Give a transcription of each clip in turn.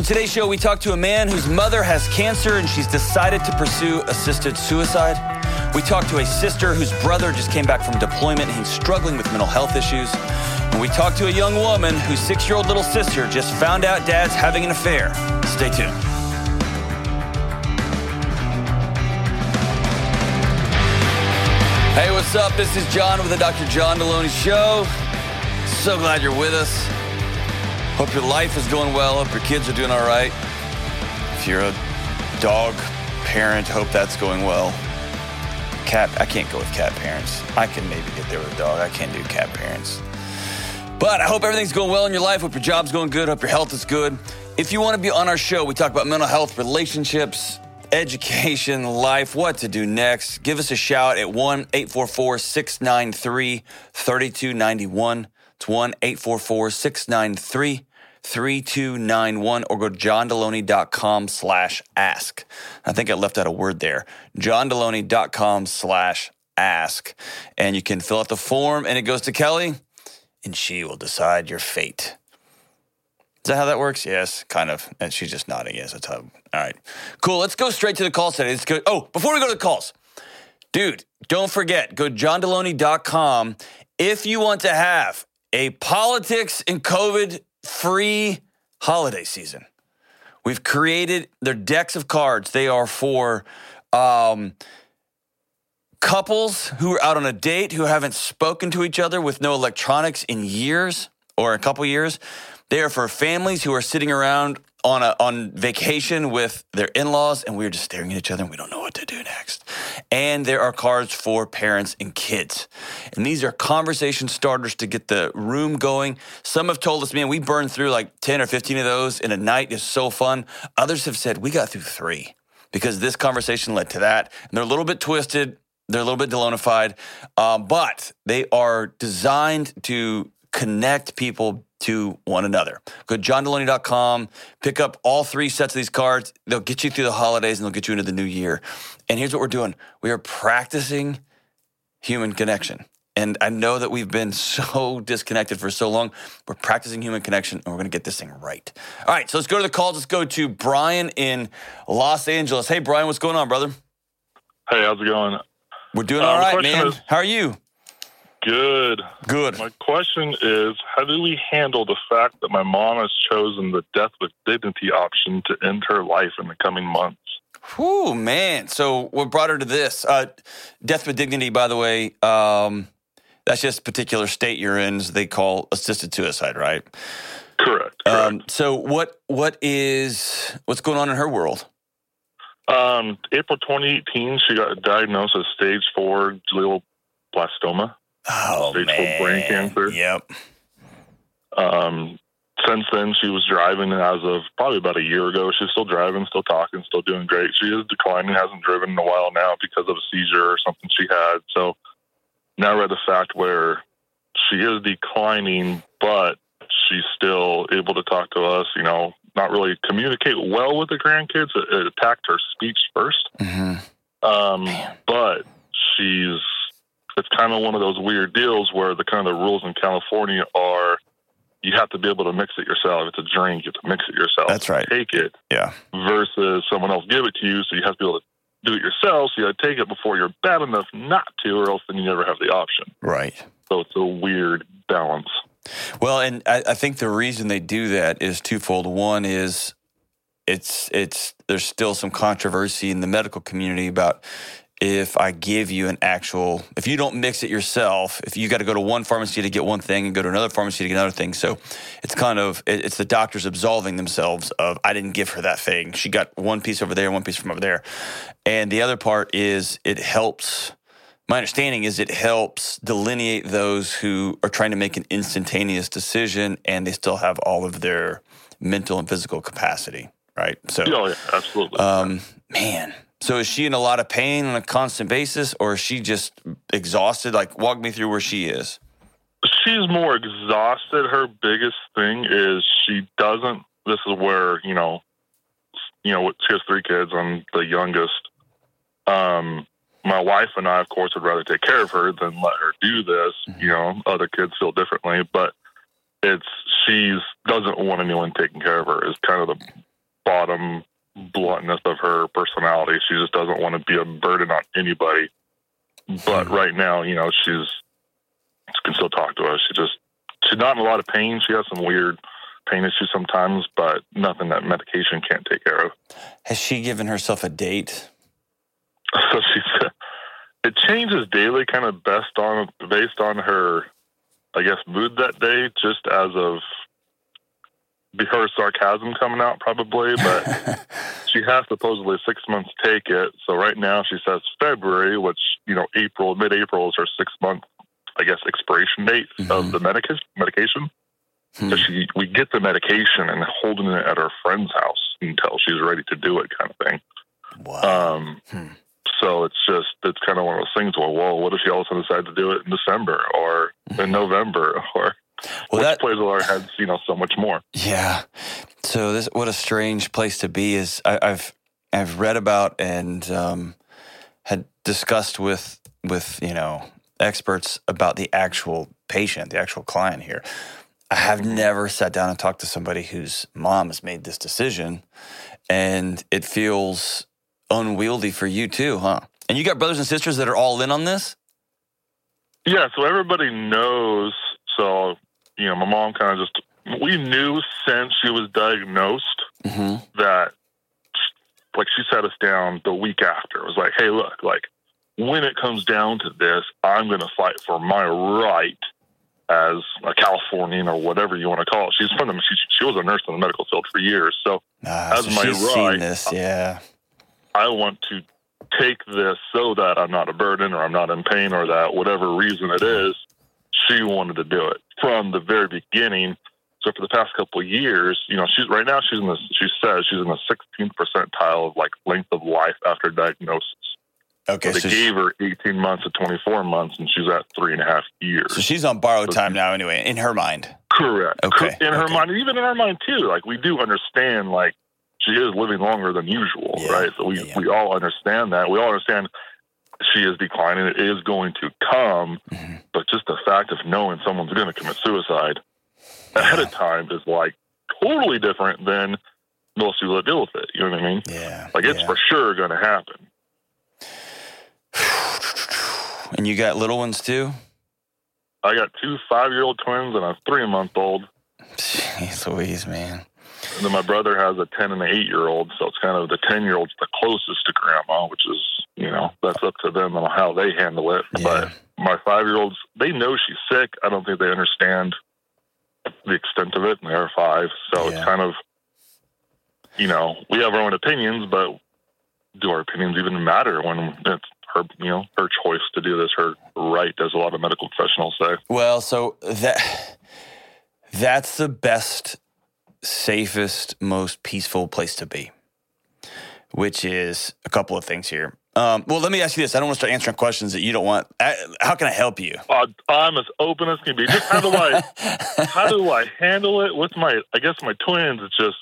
On today's show, we talk to a man whose mother has cancer and she's decided to pursue assisted suicide. We talk to a sister whose brother just came back from deployment and he's struggling with mental health issues. And we talk to a young woman whose six year old little sister just found out dad's having an affair. Stay tuned. Hey, what's up? This is John with the Dr. John Delony Show. So glad you're with us. Hope your life is going well. Hope your kids are doing all right. If you're a dog parent, hope that's going well. Cat, I can't go with cat parents. I can maybe get there with a dog. I can't do cat parents. But I hope everything's going well in your life. Hope your job's going good. Hope your health is good. If you want to be on our show, we talk about mental health, relationships, education, life, what to do next. Give us a shout at 1 844 693 3291. It's 1 844 693 3291 or go to johndelony.com slash ask. I think I left out a word there. johndelony.com slash ask. And you can fill out the form and it goes to Kelly and she will decide your fate. Is that how that works? Yes, kind of. And she's just nodding. Yes, that's how. All right. Cool. Let's go straight to the calls today. Let's go. Oh, before we go to the calls, dude, don't forget, go to johndelony.com if you want to have a politics and COVID free holiday season. We've created their decks of cards. They are for um, couples who are out on a date who haven't spoken to each other with no electronics in years or a couple years. They are for families who are sitting around on a on vacation with their in-laws and we're just staring at each other and we don't know what to do next. And there are cards for parents and kids. And these are conversation starters to get the room going. Some have told us, man, we burned through like 10 or 15 of those in a night. It's so fun. Others have said we got through 3 because this conversation led to that. And they're a little bit twisted, they're a little bit Delonified, um, but they are designed to connect people to one another. Go to johndelony.com, pick up all three sets of these cards. They'll get you through the holidays and they'll get you into the new year. And here's what we're doing we are practicing human connection. And I know that we've been so disconnected for so long. We're practicing human connection and we're going to get this thing right. All right, so let's go to the calls. Let's go to Brian in Los Angeles. Hey, Brian, what's going on, brother? Hey, how's it going? We're doing all Uh, the right, man. is- How are you? Good. Good. My question is how do we handle the fact that my mom has chosen the death with dignity option to end her life in the coming months? Whew, man. So what brought her to this? Uh, death with dignity, by the way, um, that's just a particular state you're in. They call assisted suicide, right? Correct. correct. Um, so what what is what's going on in her world? Um, April 2018, she got diagnosed as stage four glioblastoma. Oh Stage four man, brain cancer. Yep. Um, since then, she was driving, as of probably about a year ago, she's still driving, still talking, still doing great. She is declining, hasn't driven in a while now because of a seizure or something she had. So now we're at the fact where she is declining, but she's still able to talk to us. You know, not really communicate well with the grandkids. It, it attacked her speech first, hmm um, but she's. It's kind of one of those weird deals where the kind of rules in California are you have to be able to mix it yourself. If it's a drink, you have to mix it yourself. That's right. Take it Yeah. versus someone else give it to you, so you have to be able to do it yourself. So you got to take it before you're bad enough not to, or else then you never have the option. Right. So it's a weird balance. Well, and I, I think the reason they do that is twofold. One is it's it's there's still some controversy in the medical community about if I give you an actual if you don't mix it yourself, if you got to go to one pharmacy to get one thing and go to another pharmacy to get another thing. So it's kind of it's the doctors absolving themselves of I didn't give her that thing. She got one piece over there, one piece from over there. And the other part is it helps my understanding is it helps delineate those who are trying to make an instantaneous decision and they still have all of their mental and physical capacity, right? So, Oh yeah, absolutely. um, man, so is she in a lot of pain on a constant basis or is she just exhausted? Like, walk me through where she is. she's more exhausted. Her biggest thing is she doesn't. This is where you know, you know, she has three kids. I'm the youngest. Um, my wife and I, of course, would rather take care of her than let her do this. You know, other kids feel differently, but it's she's doesn't want anyone taking care of her. Is kind of the bottom bluntness of her personality. She just doesn't want to be a burden on anybody. But Hmm. right now, you know, she's she can still talk to us. She just she's not in a lot of pain. She has some weird pain issues sometimes, but nothing that medication can't take care of. Has she given herself a date? So she said it changes daily, kind of best on based on her, I guess, mood that day, just as of be her sarcasm coming out probably, but she has supposedly six months to take it. So right now she says February, which you know April, mid-April is her six month, I guess, expiration date of Mhm. the medication. Medication. Hmm. So she, we get the medication and holding it at her friend's house until she's ready to do it, kind of thing. Wow. Um, Hmm. So it's just it's kind of one of those things where, well, what if she all of a sudden decides to do it in December or in November or well, which that plays with our heads, you know, so much more. Yeah. So this what a strange place to be is I, I've I've read about and um, had discussed with with you know experts about the actual patient, the actual client here. I have never sat down and talked to somebody whose mom has made this decision, and it feels unwieldy for you too, huh? And you got brothers and sisters that are all in on this. Yeah, so everybody knows. So you know, my mom kind of just we knew since she was diagnosed Mm-hmm. that like she sat us down the week after. It was like, hey, look, like when it comes down to this, I'm going to fight for my right as a Californian or whatever you want to call it. She's from the she, she was a nurse in the medical field for years, so Ah, As so my right, this, yeah. I want to take this so that I'm not a burden or I'm not in pain or that whatever reason it is, she wanted to do it from the very beginning. So for the past couple of years, you know, she's right now she's in the she says she's in the 16th percentile of like length of life after diagnosis. Okay, they so, she- gave her 18 months to 24 months, and she's at three and a half years. so she's on borrowed time now, anyway, in her mind. Correct. Okay, In her okay. mind, even in our mind too. Like we do understand, like she is living longer than usual, Yeah, right? So we yeah, yeah. we all understand that. We all understand she is declining. It is going to come, Mhm. but just the fact of knowing someone's going to commit suicide ahead of time is like totally different than most people that deal with it. You know what I mean? Yeah. Like it's yeah. for sure going to happen. And you got little ones too? I got two five-year-old twins and a three-month-old. Jeez Louise, man. And then my brother has a 10 and an 8 year old. So it's kind of the 10 year old's the closest to grandma, which is, you know, that's up to them on how they handle it. Yeah. But my five year olds, they know she's sick. I don't think they understand the extent of it. And they're five. So Yeah. it's kind of, you know, we have our own opinions, but do our opinions even matter when it's her, you know, her choice to do this, her right, as a lot of medical professionals say. Well, so that that's the best, safest, most peaceful place to be. Which is a couple of things here. Um, well, let me ask you this. I don't want to start answering questions that you don't want. Uh, How can I help you? Uh, I'm as open as can be. Just how do I how do I handle it with my? I guess my twins. It's just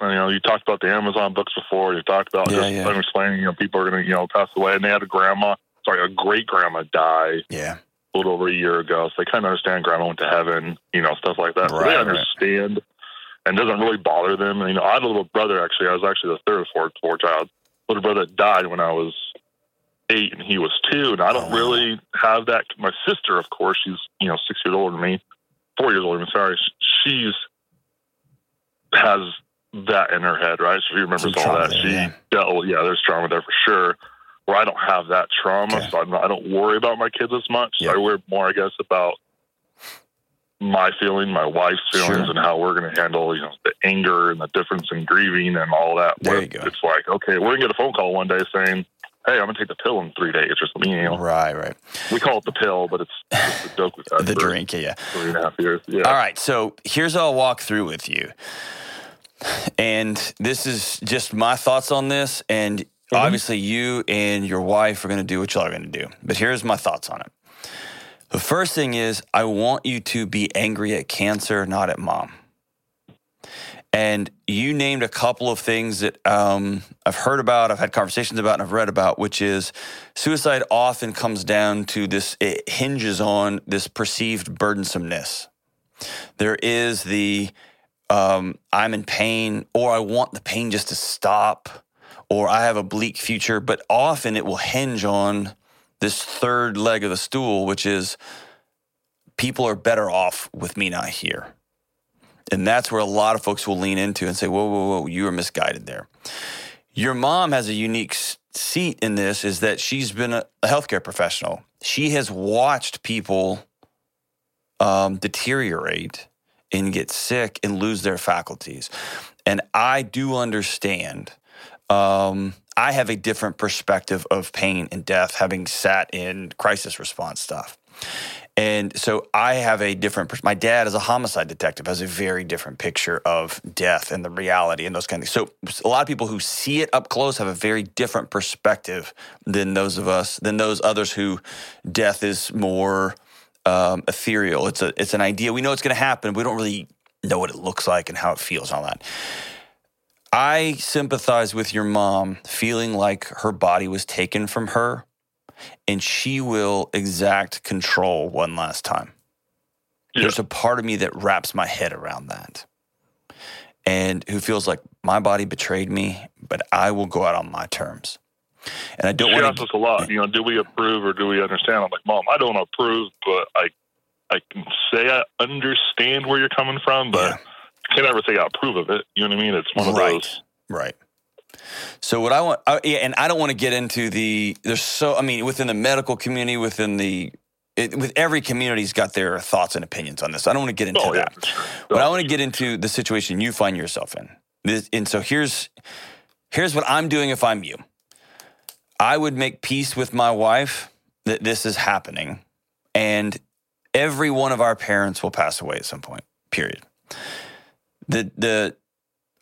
you know you talked about the Amazon books before. You talked about Yeah, just yeah. Explaining. You know, people are going to you know pass away, and they had a grandma. Sorry, a great grandma die yeah. a little over a year ago. So they kind of understand grandma went to heaven. You know, stuff like that. so Right, they right. And doesn't really bother them. And you know, I had a little brother. Actually, I was actually the third or fourth, fourth child. Little brother died when I was eight, and he was two. And I don't Oh. really have that. My sister, of course, she's you know six years older than me, four years older than me. Sorry, she's has that in her head, right? So she remembers Some all that. there, she yeah. dealt with, yeah, there's trauma there for sure. Where I don't have that trauma, Okay. so I'm not, I don't worry about my kids as much. I worry more, I guess, about my feeling, my wife's feelings, Sure. and how we're going to handle, you know, the anger and the difference in grieving and all that. There you go. It's like, okay, we're going to get a phone call one day saying, "Hey, I'm going to take the pill in three days," or something. You know, Right, right. we call it the pill, but it's just a joke The drink, yeah, three and a half years. Yeah. All right, so here's how I'll walk through with you. And this is just my thoughts on this. And mm-hmm. obviously, you and your wife are going to do what y'all are going to do. But here's my thoughts on it. The first thing is, I want you to be angry at cancer, not at mom. And you named a couple of things that um, I've heard about, I've had conversations about, and I've read about, which is suicide often comes down to this, it hinges on this perceived burdensomeness. There is the um, I'm in pain, or I want the pain just to stop, or I have a bleak future. But often it will hinge on this third leg of the stool, which is people are better off with me not here. And that's where a lot of folks will lean into and say, whoa, whoa, whoa, you were misguided there. Your mom has a unique seat in this, is that she's been a, healthcare professional. She has watched people um, deteriorate and get sick and lose their faculties. And I do understand. Um, I have a different perspective of pain and death, having sat in crisis response stuff. And so I have a different. My dad, as a homicide detective, has a very different picture of death and the reality and those kind of things. So a lot of people who see it up close have a very different perspective than those of us, than those others who death is more um, ethereal. It's a it's an idea. We know it's going to happen. We don't really know what it looks like and how it feels and all that. I sympathize with your mom feeling like her body was taken from her and she will exact control one last time. Yeah. There's a part of me that wraps my head around that and who feels like my body betrayed me, but I will go out on my terms. And I don't she want to. us a lot. You know, do we approve or do we understand? I'm like, Mom, I don't approve, but I, I can say I understand where you're coming from, but yeah. I can't ever say I approve of it. You know what I mean? It's one of right. those. Right. So what I want, uh, yeah, and I don't want to get into the. There's so I mean, within the medical community, within the it, with every community's got their thoughts and opinions on this. I don't want to get into oh, that, yeah, sure. but I want to get into the situation you find yourself in. This, and so here's here's what I'm doing if I'm you. I would make peace with my wife that this is happening, and every one of our parents will pass away at some point. Period. The the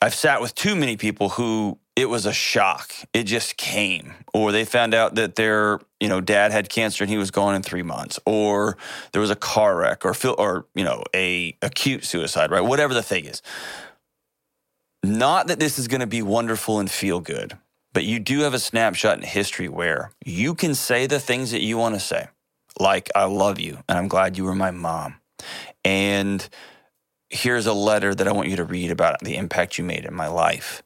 I've sat with too many people who it was a shock. It just came, or they found out that their you know dad had cancer and he was gone in three months, or there was a car wreck, or or you know a acute suicide, right? Whatever the thing is. Not that this is going to be wonderful and feel good, but you do have a snapshot in history where you can say the things that you want to say, like "I love you" and "I'm glad you were my mom," and here's a letter that I want you to read about the impact you made in my life.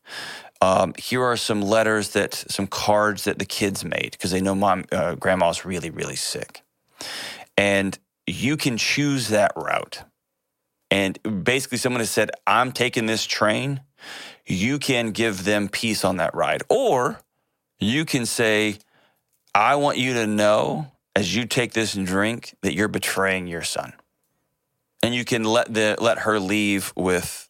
Um, here are some letters that, some cards that the kids made because they know mom, uh, grandma's really, really sick. And you can choose that route. And basically, someone has said, I'm taking this train. You can give them peace on that ride. Or you can say, I want you to know as you take this drink that you're betraying your son and you can let the let her leave with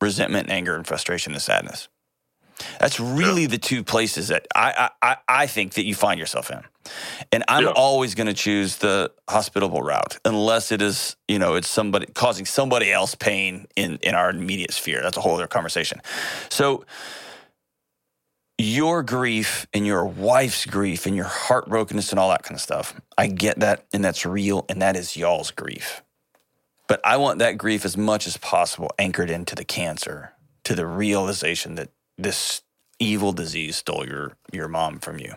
resentment and anger and frustration and sadness. That's really yeah. the two places that I, I I think that you find yourself in. And I'm yeah. always going to choose the hospitable route unless it is, you know, it's somebody causing somebody else pain in in our immediate sphere. That's a whole other conversation. So your grief and your wife's grief and your heartbrokenness and all that kind of stuff. I get that and that's real and that is y'all's grief. But I want that grief as much as possible anchored into the cancer, to the realization that this evil disease stole your your mom from you.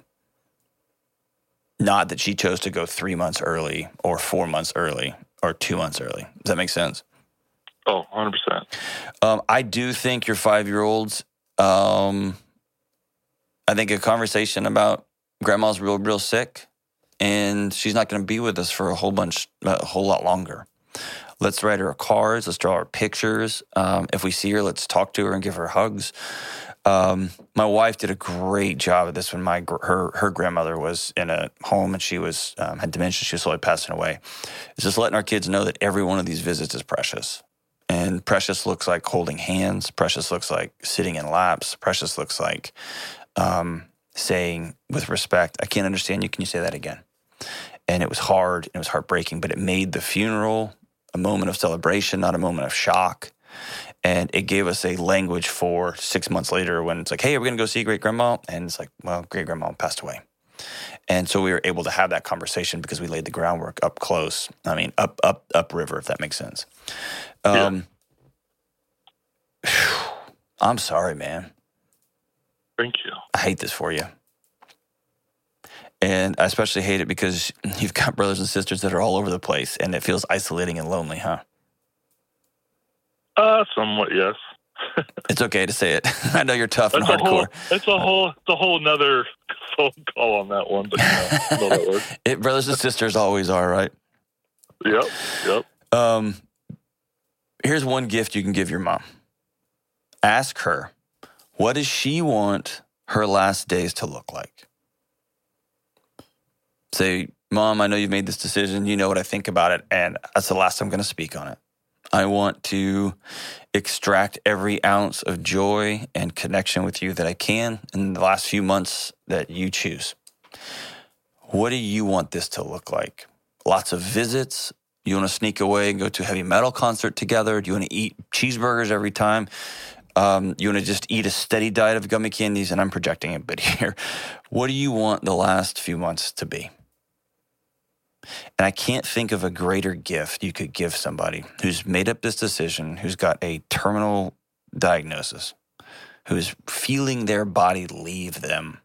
Not that she chose to go three months early or four months early or two months early. Does that make sense? Oh, 100%. Um, I do think your five year olds, um, I think a conversation about grandma's real, real sick and she's not going to be with us for a whole bunch, a whole lot longer. Let's write her cards. Let's draw her pictures. Um, if we see her, let's talk to her and give her hugs. Um, my wife did a great job of this when my her her grandmother was in a home and she was um, had dementia. She was slowly passing away. It's just letting our kids know that every one of these visits is precious. And precious looks like holding hands. Precious looks like sitting in laps. Precious looks like um, saying with respect, "I can't understand you. Can you say that again?" And it was hard. It was heartbreaking, but it made the funeral a moment of celebration, not a moment of shock. And it gave us a language for six months later when it's like, hey, are we going to go see great grandma? And it's like, well, great grandma passed away. And so we were able to have that conversation because we laid the groundwork up close. I mean, up, up, up river, if that makes sense. Um, yeah. I'm sorry, man. Thank you. I hate this for you. And I especially hate it because you've got brothers and sisters that are all over the place and it feels isolating and lonely, huh? Uh, somewhat, yes. It's okay to say it. I know you're tough and a whole. hardcore. It's a whole. It's a whole another phone call on that one, but you know, you know that works. It, brothers and sisters always are, right? Yep. Yep. Um, here's one gift you can give your mom. Ask her, what does she want her last days to look like? Say, Mom, I know you've made this decision. You know what I think about it, and that's the last I'm going to speak on it. I want to extract every ounce of joy and connection with you that I can in the last few months that you choose. What do you want this to look like? Lots of visits, you want to sneak away and go to a heavy metal concert together? Do you want to eat cheeseburgers every time? Um, you want to just eat a steady diet of gummy candies? And I'm projecting a bit here. What do you want the last few months to be? And I can't think of a greater gift you could give somebody who's made up this decision, who's got a terminal diagnosis, who's feeling their body leave them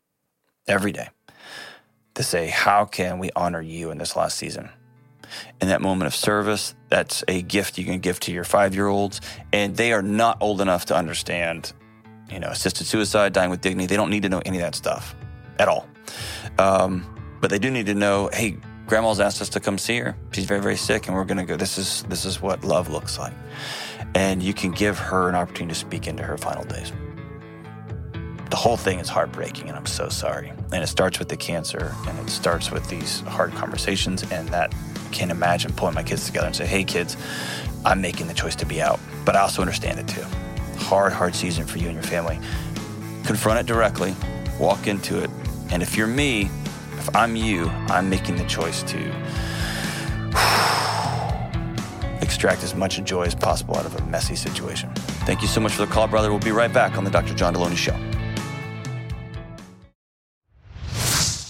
every day to say, How can we honor you in this last season? in that moment of service. That's a gift you can give to your five year olds. And they are not old enough to understand, you know, assisted suicide, dying with dignity. They don't need to know any of that stuff at all. Um, but they do need to know, hey, grandma's asked us to come see her. She's very, very sick, and we're going to go. This is this is what love looks like. And you can give her an opportunity to speak into her final days. The whole thing is heartbreaking, and I'm so sorry. And it starts with the cancer, and it starts with these hard conversations, and that I can't imagine pulling my kids together and say, hey, kids, I'm making the choice to be out. But I also understand it too. Hard, hard season for you and your family. Confront it directly, walk into it. And if you're me, if I'm you, I'm making the choice to extract as much joy as possible out of a messy situation. Thank you so much for the call, brother. We'll be right back on the Dr. John Delony Show.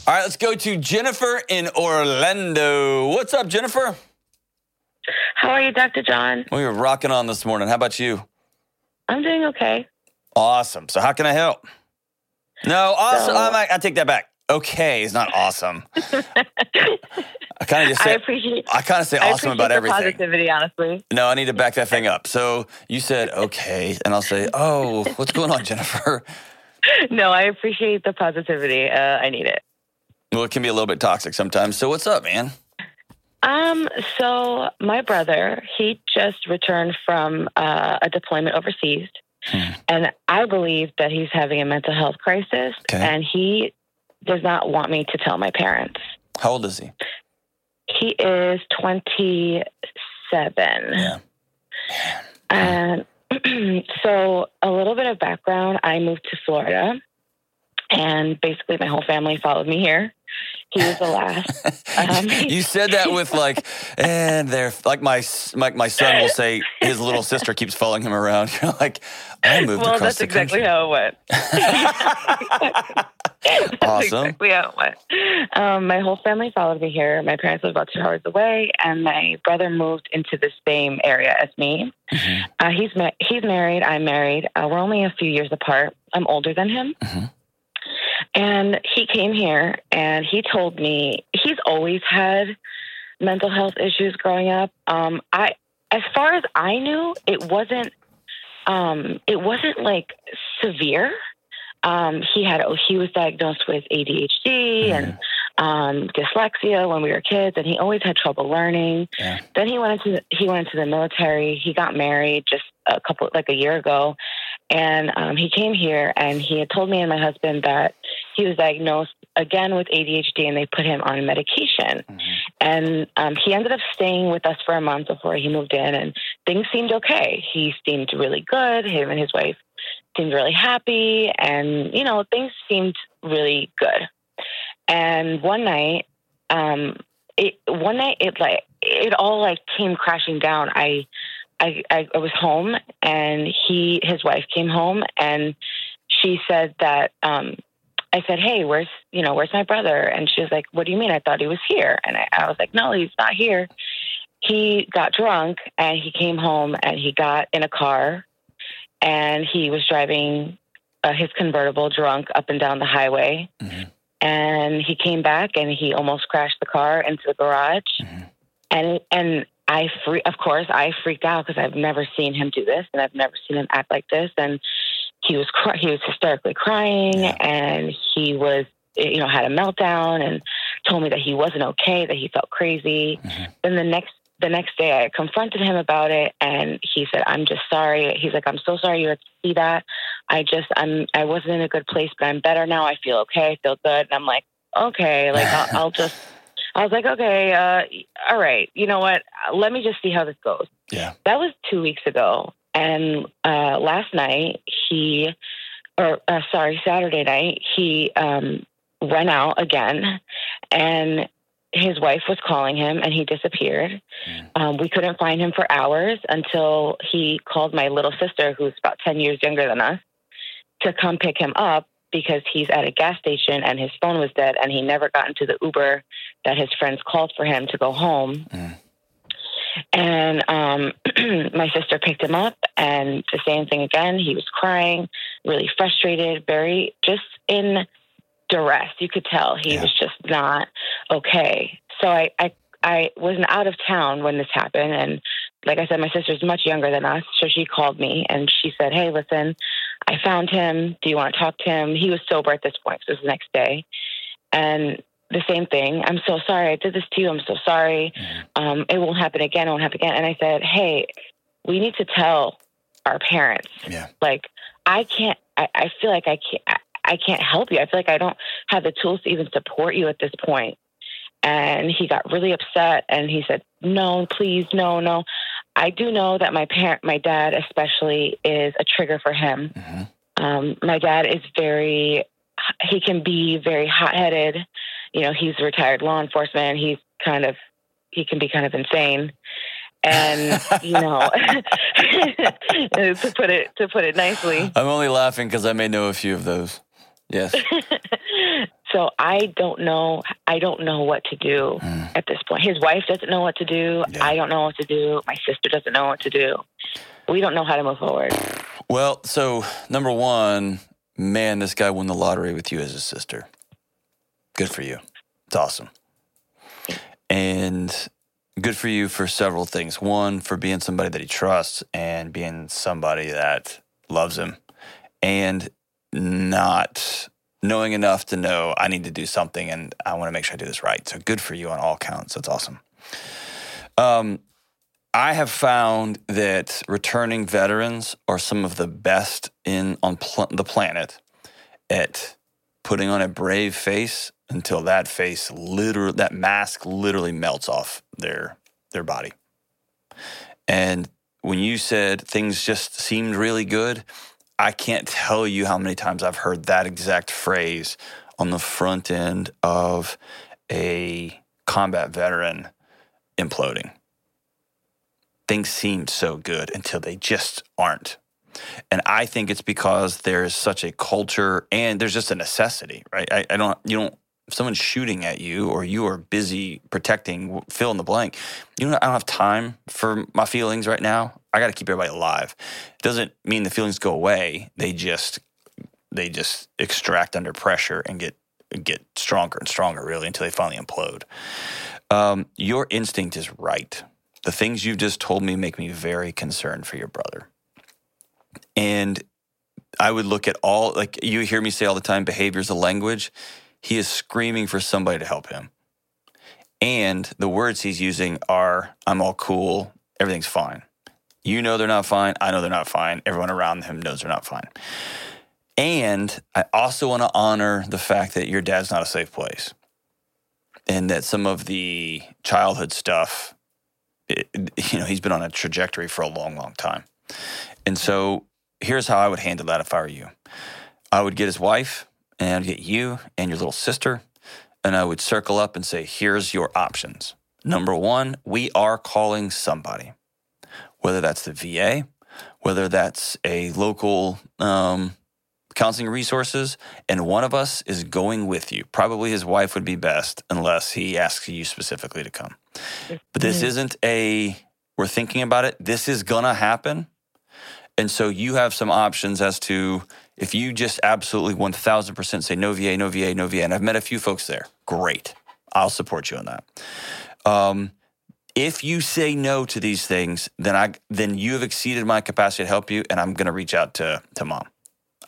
All right, let's go to Jennifer in Orlando. What's up, Jennifer? How are you, Dr. John? We were rocking on this morning. How about you? I'm doing okay. Awesome. So, how can I help? No, awesome. So- I, I take that back. Okay, is not awesome. I kind of just say, I appreciate. I kind of say I awesome appreciate about the everything. Positivity, honestly. No, I need to back that thing up. So you said okay, and I'll say, oh, what's going on, Jennifer? No, I appreciate the positivity. Uh, I need it. Well, it can be a little bit toxic sometimes. So what's up, man? Um. So my brother, he just returned from uh, a deployment overseas, Hmm. and I believe that he's having a mental health crisis, Okay. and he does not want me to tell my parents. How old is he? He is 27. Yeah. And so, a little bit of background I moved to Florida, and basically, my whole family followed me here. He was the last. Um, you said that with like, and they're like my like my son will say his little sister keeps following him around. You're like, I moved well, across that's exactly how it went. That's Awesome. exactly how it went. Um, my whole family followed me here. My parents live about two hours away, and my brother moved into the same area as me. Mhm. Uh, he's ma- he's married. I'm married. Uh, we're only a few years apart. I'm older than him. Mhm. And he came here and he told me he's always had mental health issues growing up. Um, I, as far as I knew, it wasn't. Um, it wasn't like severe. Um, he had he was diagnosed with ADHD and um, dyslexia when we were kids, and he always had trouble learning. Yeah. Then he went into he went into the military. He got married just a couple like a year ago, and um, he came here and he had told me and my husband that he was diagnosed again with ADHD, and they put him on medication. Mhm. And um, he ended up staying with us for a month before he moved in, and things seemed okay. He seemed really good. Him and his wife seemed really happy, and you know things seemed really good. And one night, um, it one night it like it all like came crashing down. I, I I I was home, and he his wife came home, and she said that um, I said, "Hey, where's you know where's my brother?" And she was like, "What do you mean? I thought he was here." And I, I was like, "No, he's not here." He got drunk and he came home and he got in a car and he was driving uh, his convertible drunk up and down the highway. Mhm. And he came back and he almost crashed the car into the garage. Mhm. And and I free, of course, I freaked out because I've never seen him do this, and I've never seen him act like this. And he was cry- he was hysterically crying, Yeah. and he was you know had a meltdown and told me that he wasn't okay, that he felt crazy. Mhm. Then the next the next day, I confronted him about it, and he said, "I'm just sorry." He's like, "I'm so sorry you had to see that. I just I'm I wasn't in a good place, but I'm better now. I feel okay. I feel good." And I'm like, "Okay, like I'll, I'll just." I was like, "Okay, uh, all right. You know what? Let me just see how this goes." Yeah. That was two weeks ago, and uh, last night he, or uh, sorry, Saturday night he um, went out again, and his wife was calling him, and he disappeared. Mm. Um, we couldn't find him for hours until he called my little sister, who's about ten years younger than us, to come pick him up because he's at a gas station and his phone was dead, and he never got into the Uber that his friends called for him to go home. Mm. And um, my sister picked him up, and the same thing again. He was crying, really frustrated, very just in duress. You could tell he Yeah. was just not okay. So I, I, I was out of town when this happened, and like I said, my sister's much younger than us, so she called me and she said, "Hey, listen, I found him. Do you want to talk to him?" He was sober at this point, so it was the next day, and the same thing. I'm so sorry. I did this to you. I'm so sorry Mhm. um, it won't happen again. It won't happen again. And I said, hey, we need to tell our parents. Yeah. Like, I can't. I, I feel like I can't. I, I can't help you. I feel like I don't have the tools to even support you at this point. And he got really upset, and he said, "No, please, no, no." I do know that my parent, my dad especially, is a trigger for him. Mhm. Um, my dad is very, he can be very hot headed. You know, he's retired law enforcement. He's kind of, he can be kind of insane. And, you know, to put it, to put it nicely. I'm only laughing because I may know a few of those. Yes. so I don't know, I don't know what to do Mm. at this point. His wife doesn't know what to do. Yeah. I don't know what to do. My sister doesn't know what to do. We don't know how to move forward. Well, so number one, man, this guy won the lottery with you as his sister. Good for you. It's awesome. And good for you for several things. One, for being somebody that he trusts and being somebody that loves him and not knowing enough to know I need to do something and I want to make sure I do this right. So good for you on all counts. That's awesome. Um, I have found that returning veterans are some of the best in on pl- the planet at putting on a brave face until that face literally that mask literally melts off their their body. And when you said things just seemed really good, I can't tell you how many times I've heard that exact phrase on the front end of a combat veteran imploding things seemed so good until they just aren't. And I think it's because there's such a culture and there's just a necessity, right? I, I don't, you don't, if someone's shooting at you or you are busy protecting, fill in the blank, you know, I don't have time for my feelings right now. I got to keep everybody alive. It doesn't mean the feelings go away. They just, they just extract under pressure and get, get stronger and stronger really until they finally implode. Um, your instinct is right the things you've just told me make me very concerned for your brother. And I would look at all, like you hear me say all the time, behavior is a language. He is screaming for somebody to help him. And the words he's using are, I'm all cool, everything's fine. You know they're not fine. I know they're not fine. Everyone around him knows they're not fine. And I also want to honor the fact that your dad's not a safe place. And that some of the childhood stuff it, you know, he's been on a trajectory for a long, long time. And so here's how I would handle that if I were you. I would get his wife and I'd get you and your little sister, and I would circle up and say, here's your options. Number one, we are calling somebody, whether that's the VA, whether that's a local um, counseling resources, and one of us is going with you. Probably his wife would be best, unless he asks you specifically to come. But this Mhm. isn't a, we're thinking about it. This is going to happen. And so you have some options as to if you just absolutely 1000% say no VA, no VA, no VA. And I've met a few folks there. Great. I'll support you on that. Um, If you say no to these things, then I then you have exceeded my capacity to help you, and I'm going to reach out to to mom.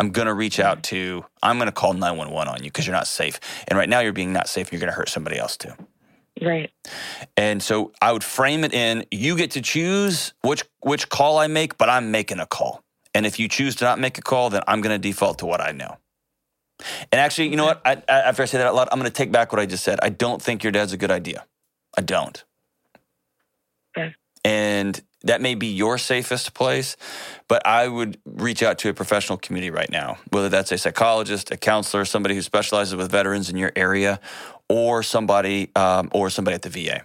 I'm going to reach out to. I'm going to call 911 on you because you're not safe, and right now you're being not safe. and You're going to hurt somebody else too. Right. And so I would frame it in: you get to choose which which call I make, but I'm making a call. And if you choose to not make a call, then I'm going to default to what I know. And actually, you know what? I, I, after I say that out loud, I'm going to take back what I just said. I don't think your dad's a good idea. I don't. Okay. And that may be your safest place, but I would reach out to a professional community right now, whether that's a psychologist, a counselor, somebody who specializes with veterans in your area, or somebody um, or somebody at the VA.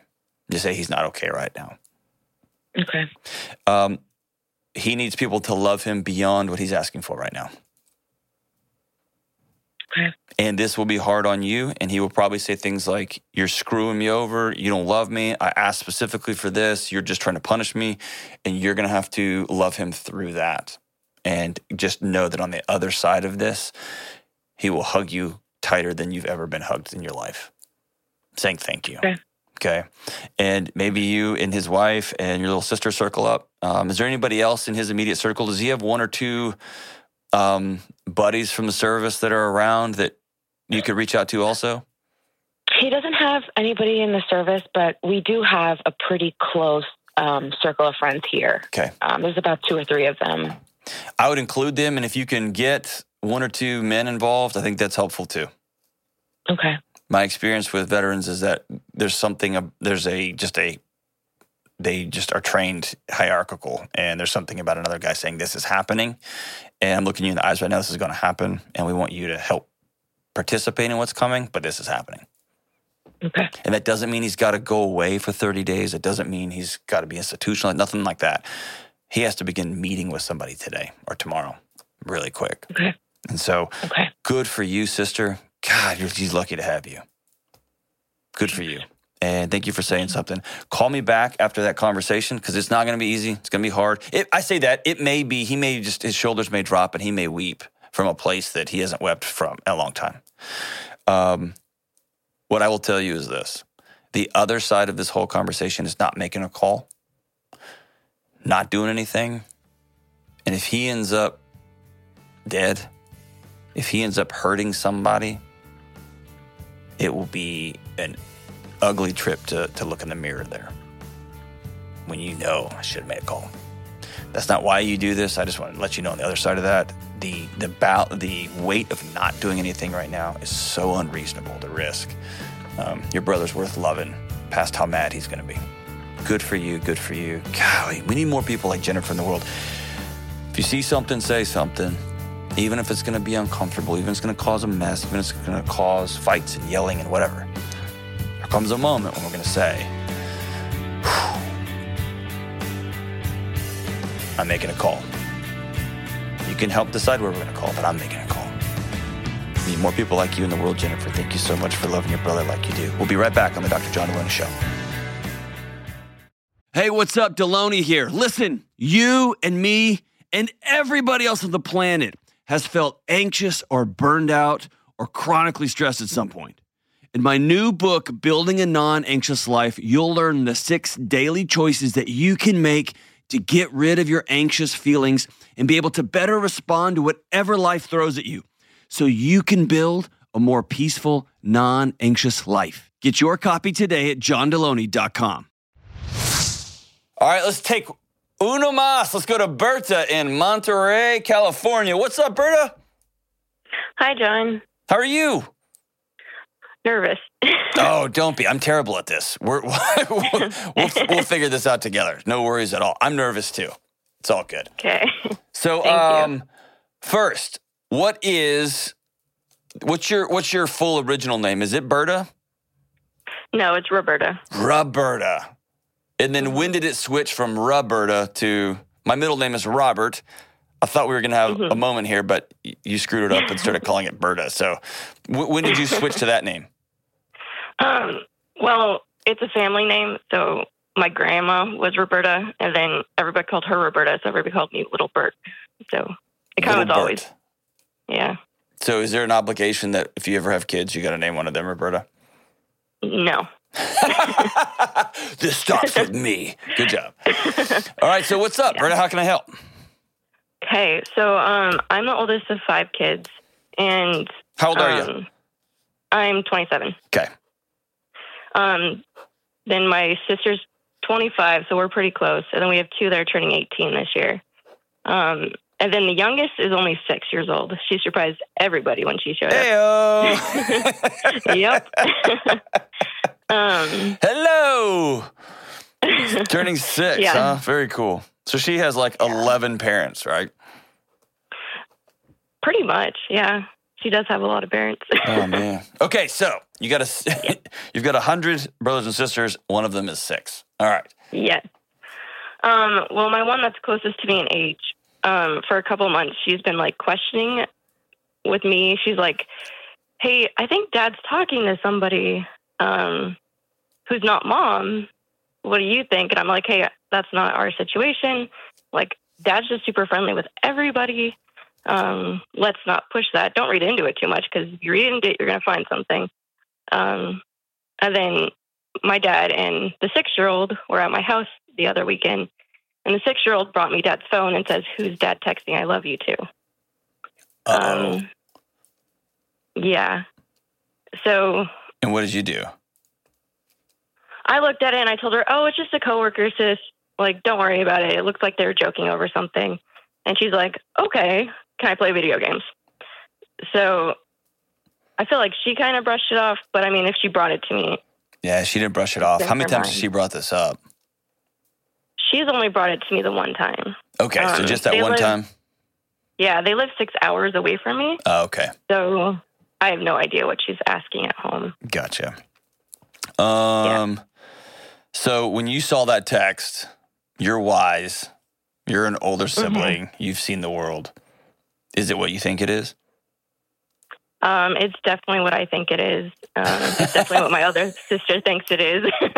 Just say he's not okay right now. Okay. Um, he needs people to love him beyond what he's asking for right now. And this will be hard on you. And he will probably say things like, You're screwing me over. You don't love me. I asked specifically for this. You're just trying to punish me. And you're going to have to love him through that. And just know that on the other side of this, he will hug you tighter than you've ever been hugged in your life, saying thank you. Okay. Okay. And maybe you and his wife and your little sister circle up. Um, is there anybody else in his immediate circle? Does he have one or two um, buddies from the service that are around that you could reach out to also? He doesn't have anybody in the service, but we do have a pretty close um, circle of friends here. Okay. Um, there's about two or three of them. I would include them. And if you can get one or two men involved, I think that's helpful too. Okay. My experience with veterans is that there's something, there's a, just a, they just are trained hierarchical and there's something about another guy saying this is happening and i'm looking you in the eyes right now this is going to happen and we want you to help participate in what's coming but this is happening. Okay. and that doesn't mean he's got to go away for 30 days. It doesn't mean he's got to be institutional nothing like that. He has to begin meeting with somebody today or tomorrow really quick. Okay. and so Okay. good for you sister. God you're, he's lucky to have you. Good for you and thank you for saying something. Call me back after that conversation because it's not going to be easy. It's going to be hard. It, I say that it may be. He may just his shoulders may drop and he may weep from a place that he hasn't wept from in a long time. Um, what I will tell you is this: the other side of this whole conversation is not making a call, not doing anything, and if he ends up dead, if he ends up hurting somebody, it will be an ugly trip to, to look in the mirror there when you know I should have made a call. That's not why you do this. I just want to let you know on the other side of that, the the bout, the weight of not doing anything right now is so unreasonable to risk. Um, your brother's worth loving past how mad he's going to be. Good for you. Good for you. Golly, we need more people like Jennifer in the world. If you see something, say something. Even if it's going to be uncomfortable, even if it's going to cause a mess, even if it's going to cause fights and yelling and whatever there comes a moment when we're going to say, I'm making a call. You can help decide where we're going to call, but I'm making a call. We need more people like you in the world, Jennifer. Thank you so much for loving your brother like you do. We'll be right back on the Dr. John Delony Show. Hey, what's up? Delony here. Listen, you and me and everybody else on the planet has felt anxious or burned out or chronically stressed at some point. In my new book, Building a Non Anxious Life, you'll learn the six daily choices that you can make to get rid of your anxious feelings and be able to better respond to whatever life throws at you so you can build a more peaceful, non anxious life. Get your copy today at johndelony.com. All right, let's take uno más. Let's go to Berta in Monterey, California. What's up, Berta? Hi, John. How are you? Nervous. Oh, don't be. I'm terrible at this. We're, we'll, we'll, we'll figure this out together. No worries at all. I'm nervous too. It's all good. okay. So, um, first, what is what's your what's your full original name? Is it Berta? No, it's Roberta. Roberta. And then when did it switch from Roberta to my middle name is Robert? I thought we were going to have a moment here, but you screwed it up and started calling it Berta. So, w- when did you switch to that name? Um, well, it's a family name, so my grandma was Roberta, and then everybody called her Roberta, so everybody called me Little Bert. So it kind of was always, yeah. So, is there an obligation that if you ever have kids, you got to name one of them Roberta? No. this starts with me. Good job. All right, so what's up, Britta? How can I help? Okay, so um, I'm the oldest of five kids, and How old are you? um, I'm 27. Okay. Um, then my sister's 25, so we're pretty close. And then we have two that are turning 18 this year. Um, and then the youngest is only six years old. She surprised everybody when she showed up. Heyo. Yep. um, Hello. Turning six, Yeah. huh? Very cool. So she has like 11 parents, right? pretty much, yeah. She does have a lot of parents. Oh man. Okay, so you got a you've got a hundred brothers and sisters. One of them is six. All right. Yes. Um, well, my one that's closest to me in age, um, for a couple months, she's been like questioning with me. She's like, "Hey, I think Dad's talking to somebody um, who's not Mom. What do you think?" And I'm like, "Hey, that's not our situation. Like, Dad's just super friendly with everybody. Um, let's not push that. Don't read into it too much because if you read into it, you're going to find something." Um, and then my dad and the six year old were at my house the other weekend, and the six year old brought me dad's phone and says, Who's dad texting I love you too. Uh-oh. Um, yeah. So and what did you do? I looked at it and I told her, Oh, it's just a coworker, sis. Like, don't worry about it. It looks like they were joking over something. And she's like, Okay, can I play video games? So I feel like she kind of brushed it off, but I mean, if she brought it to me, Yeah, she didn't brush it off. How many times has she brought this up? she's only brought it to me the one time. Okay, so Um, just that one live- time. Yeah, they live six hours away from me. Oh, okay, So I have no idea what she's asking at home. gotcha. Um, so when you saw that text, you're wise. You're an older Mm-hmm. sibling. You've seen the world. Is it what you think it is? Um, it's definitely what I think it is. Um, it's definitely what my other sister thinks it is.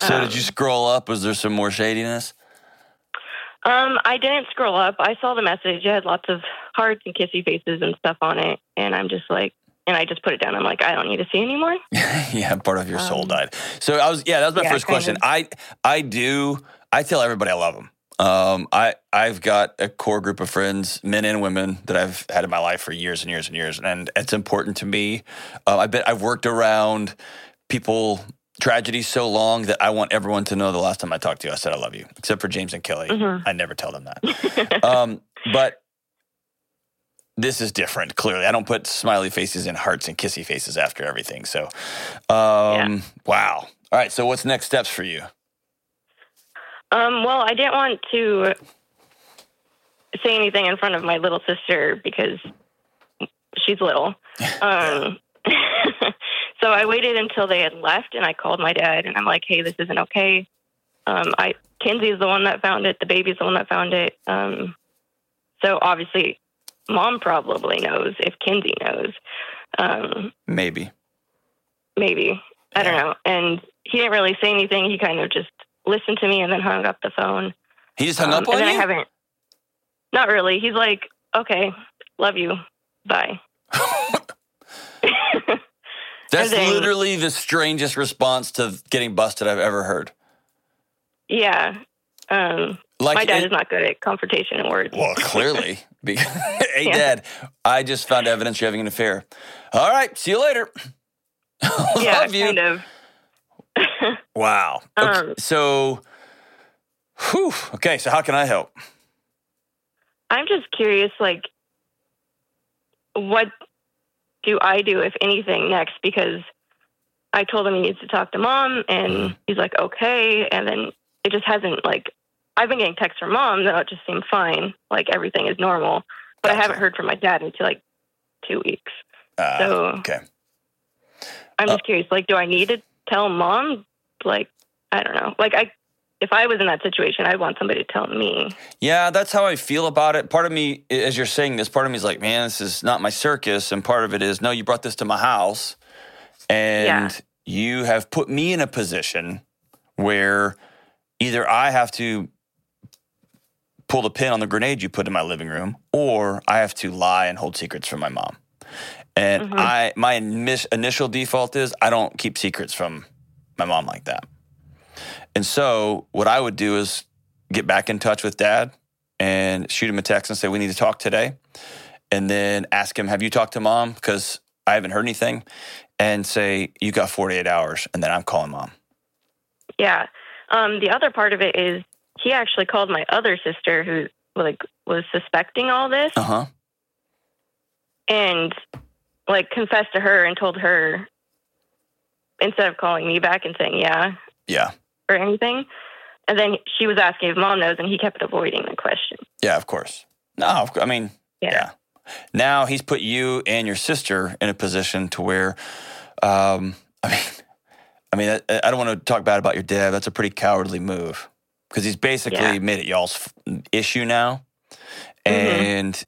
So did you Um, scroll up? Was there some more shadiness? um, I didn't scroll up. I saw the message. It had lots of hearts and kissy faces and stuff on it. And I'm just like, and I just put it down. I'm like, I don't need to see anymore. yeah, part of your soul Um, died. So I was, yeah, that was my yeah, first question. of. I, I do, I tell everybody I love them. Um, I, I've got a core group of friends, men and women, that I've had in my life for years and years and years, and it's important to me. Uh, I bet I've worked around people tragedies so long that I want everyone to know the last time I talked to you, I said I love you, except for James and Kelly. Mhm. I never tell them that. um, but this is different. Clearly, I don't put smiley faces and hearts and kissy faces after everything. So, um, wow. All right. So, what's next steps for you? Um, well, I didn't want to say anything in front of my little sister because she's little. Um, so I waited until they had left, and I called my dad, and I'm like, "Hey, this isn't okay." Um, I the one that found it. The baby's the one that found it. Um, so obviously, mom probably knows if Kinsey knows. Um, Maybe. maybe I don't know. And he didn't really say anything. He kind of just listened to me and then hung up the phone. He just hung Um, up on and then you. I haven't. Not really. He's like, okay, love you, bye. That's then- literally the strangest response to getting busted I've ever heard. yeah. Um, Like, my dad it- is not good at confrontation and words. well, clearly. Because, hey, Yeah. Dad, I just found evidence you're having an affair. All right. See you later. yeah, Love you. kind of. Wow. Okay, Um, so, whew. Okay. So, how can I help? I'm just curious, like, what do I do, if anything, next? Because I told him he needs to talk to mom, and Mhm. he's like, okay. And then it just hasn't, like, I've been getting texts from mom that it just seemed fine, like everything is normal. But I haven't heard from my dad until like two weeks. Uh, So okay. I'm Uh, just curious, like, do I need to tell mom? Like, I don't know. Like, I, if I was in that situation, I'd want somebody to tell me. Yeah, that's how I feel about it. Part of me, as you're saying this, part of me is like, man, this is not my circus. And part of it is, no, you brought this to my house and Yeah. you have put me in a position where either I have to pull the pin on the grenade you put in my living room or I have to lie and hold secrets from my mom. And Mhm. I, my mis- initial default is I don't keep secrets from my mom like that. And so what I would do is get back in touch with dad and shoot him a text and say, we need to talk today. And then ask him, have you talked to mom? Because I haven't heard anything. And say, you got 48 hours. And then I'm calling mom. Yeah. Um, the other part of it is he actually called my other sister who like was suspecting all this Uh huh. and like confessed to her and told her instead of calling me back and saying yeah Yeah. or anything. And then she was asking if mom knows and he kept avoiding the question. Yeah, of course. No, I mean, Yeah. yeah. Now he's put you and your sister in a position to where, um, I mean, I mean, I, I don't want to talk bad about your dad. That's a pretty cowardly move because he's basically Yeah. made it y'all's issue now, Mhm. and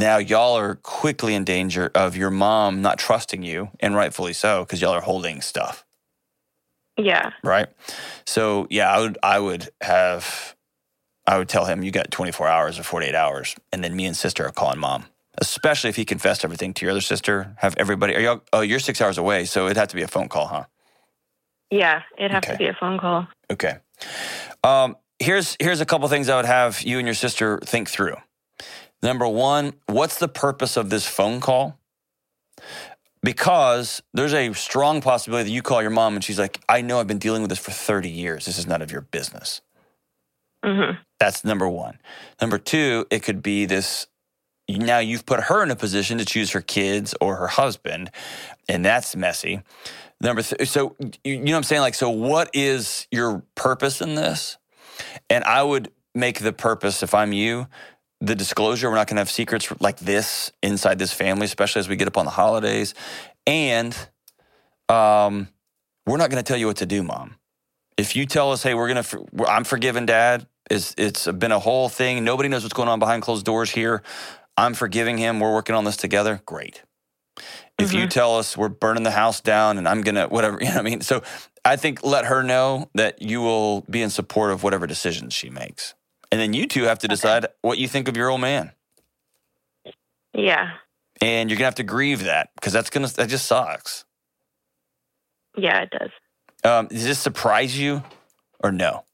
now y'all are quickly in danger of your mom not trusting you, and rightfully so because y'all are holding stuff Yeah. right? So yeah, I would I would have I would tell him you got 24 hours or 48 hours, and then me and sister are calling mom. Especially if he confessed everything to your other sister. Have everybody? Are y'all? Oh, you're six hours away, so it'd have to be a phone call, huh? Yeah. It'd have Okay. to be a phone call. Okay. Um, here's here's a couple things I would have you and your sister think through. Number one, what's the purpose of this phone call? Because there's a strong possibility that you call your mom and she's like, I know I've been dealing with this for 30 years. This is none of your business. hmm That's number one. Number two, it could be this now you've put her in a position to choose her kids or her husband, and that's messy. Number th- so you, you know what I'm saying? Like, so what is your purpose in this? And I would make the purpose, if I'm you, the disclosure. We're not going to have secrets like this inside this family, especially as we get up on the holidays. And um, we're not going to tell you what to do, mom. If you tell us, hey, we're going to, I'm forgiving dad, it's, it's been a whole thing. Nobody knows what's going on behind closed doors here. I'm forgiving him. We're working on this together. Great. If you Mhm. tell us we're burning the house down and I'm going to, whatever, you know what I mean? So I think let her know that you will be in support of whatever decisions she makes. And then you two have to decide what you think of your old man. Yeah. And you're going to have to grieve that because that's going to, that just sucks. Yeah, it does. Um, does this surprise you or no?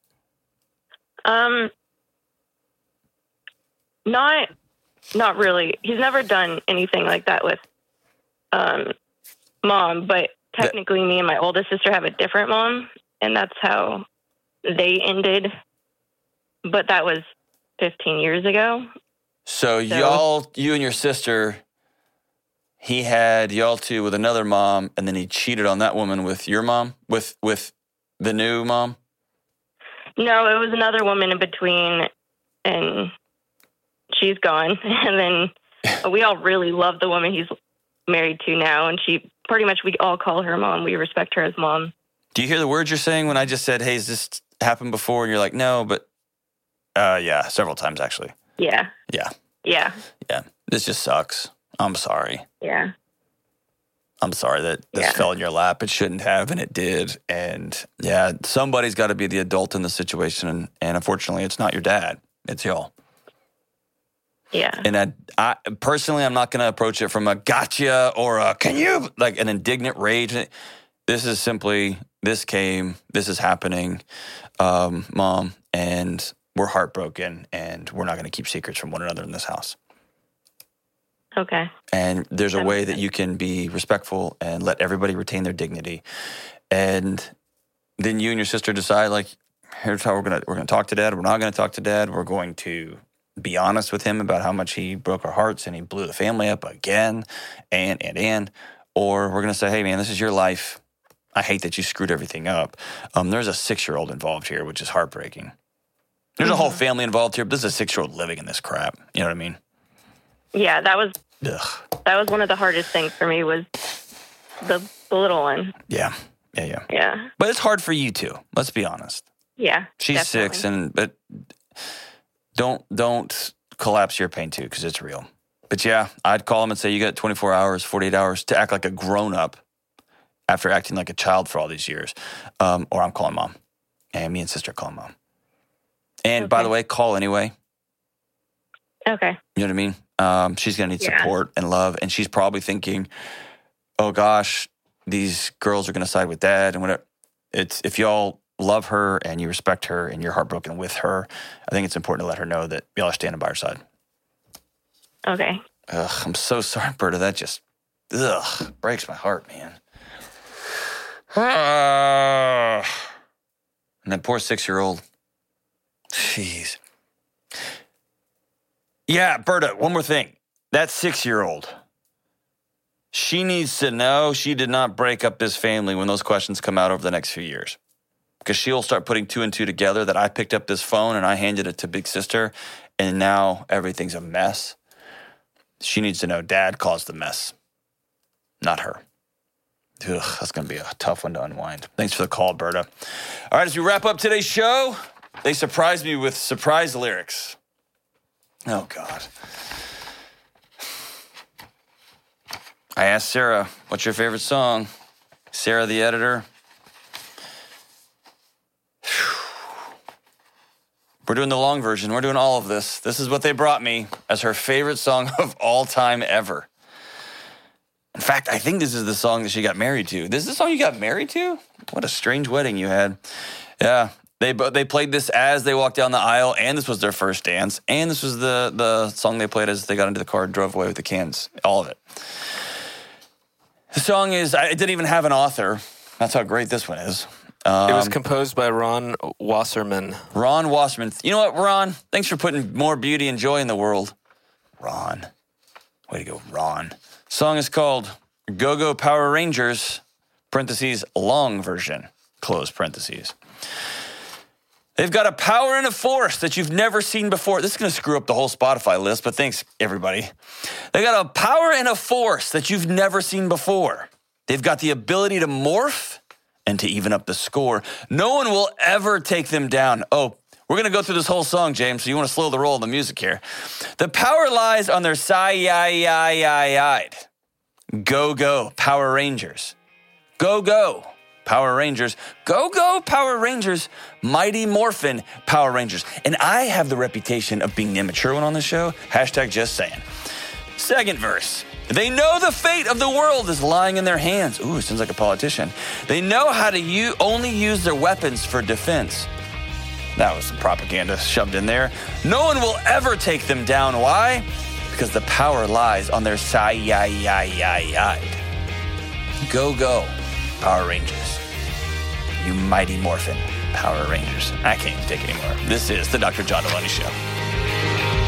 Um, not, not really. He's never done anything like that with, um, mom. But technically, me and my oldest sister have a different mom, and that's how they ended. But that was 15 years ago. So, y'all, you and your sister, he had y'all two with another mom, and then he cheated on that woman with your mom, with with the new mom. No, it was another woman in between, and she's gone. And then we all really love the woman he's married to now, and she pretty much we all call her mom. We respect her as mom. Do you hear the words you're saying when I just said, "Hey, has this happened before?" And you're like, "No," but uh, yeah, several times actually. Yeah. Yeah. Yeah. Yeah, this just sucks. I'm sorry. Yeah. I'm sorry that this Yeah. fell in your lap. It shouldn't have, and it did. And yeah, somebody's got to be the adult in the situation. And, and unfortunately, it's not your dad. It's y'all. Yeah. And I, I personally, I'm not going to approach it from a gotcha or a can you like an indignant rage. This is simply this came, this is happening, um, mom, and we're heartbroken, and we're not going to keep secrets from one another in this house. Okay. And there's a way that you can be respectful and let everybody retain their dignity. And then you and your sister decide like, here's how we're gonna we're gonna talk to dad. We're not gonna talk to dad. We're going to be honest with him about how much he broke our hearts and he blew the family up again, and and and. Or we're gonna say, hey man, this is your life. I hate that you screwed everything up. Um, there's a six year old involved here, which is heartbreaking. There's a whole Mhm. family involved here, but this is a six year old living in this crap. You know what I mean? Yeah, that was Ugh. that was one of the hardest things for me was the, the little one. Yeah. Yeah. Yeah. Yeah. But it's hard for you too. Let's be honest. Yeah. She's definitely. six, and but don't don't collapse your pain too because it's real. But yeah, I'd call him and say you got 24 hours, 48 hours to act like a grown up after acting like a child for all these years, um, or I'm calling mom, and me and sister are calling mom. And by the way, call anyway. Okay. You know what I mean? Um, she's gonna need Yeah. support and love, and she's probably thinking, "Oh gosh, these girls are gonna side with dad and whatever." it's if y'all love her and you respect her and you're heartbroken with her, I think it's important to let her know that y'all are standing by her side. Okay. Ugh, I'm so sorry, Berta. That just ugh breaks my heart, man. And that poor six year old. Jeez. Yeah, Berta, one more thing. That six year old, she needs to know she did not break up this family when those questions come out over the next few years. Because she'll start putting two and two together that I picked up this phone and I handed it to Big Sister, and now everything's a mess. She needs to know dad caused the mess, not her. Ugh, that's going to be a tough one to unwind. Thanks for the call, Berta. All right, as we wrap up today's show, they surprised me with surprise lyrics. Oh, God. I asked Sarah, what's your favorite song? Sarah, the editor. We're doing the long version. We're doing all of this. This is what they brought me as her favorite song of all time ever. In fact, I think this is the song that she got married to. This is the song you got married to? What a strange wedding you had. Yeah, they they played this as they walked down the aisle, and this was their first dance, and this was the the song they played as they got into the car and drove away with the cans. All of it. The song is. It didn't even have an author. That's how great this one is. Um, it was composed by Ron Wasserman. Ron Wasserman. You know what, Ron? Thanks for putting more beauty and joy in the world. Ron. Way to go, Ron. Song is called Go Go Power Rangers, parentheses, long version, close parentheses. They've got a power and a force that you've never seen before. This is going to screw up the whole Spotify list, but thanks, everybody. They got a power and a force that you've never seen before. They've got the ability to morph and to even up the score. No one will ever take them down. Oh, we're going to go through this whole song, James, so you want to slow the roll of the music here. The power lies on their side. Go, go, Power Rangers. Go, go, Power Rangers. Go, go, Power Rangers. Mighty Morphin Power Rangers. And I have the reputation of being the immature one on the show. Hashtag just saying. Second verse. They know the fate of the world is lying in their hands. Ooh, sounds like a politician. They know how to u- only use their weapons for defense. That was some propaganda shoved in there. No one will ever take them down. Why? Because the power lies on their side. Go, go, Power Rangers. You mighty morphin Power Rangers. I can't take anymore. This is the Dr. John Delony Show.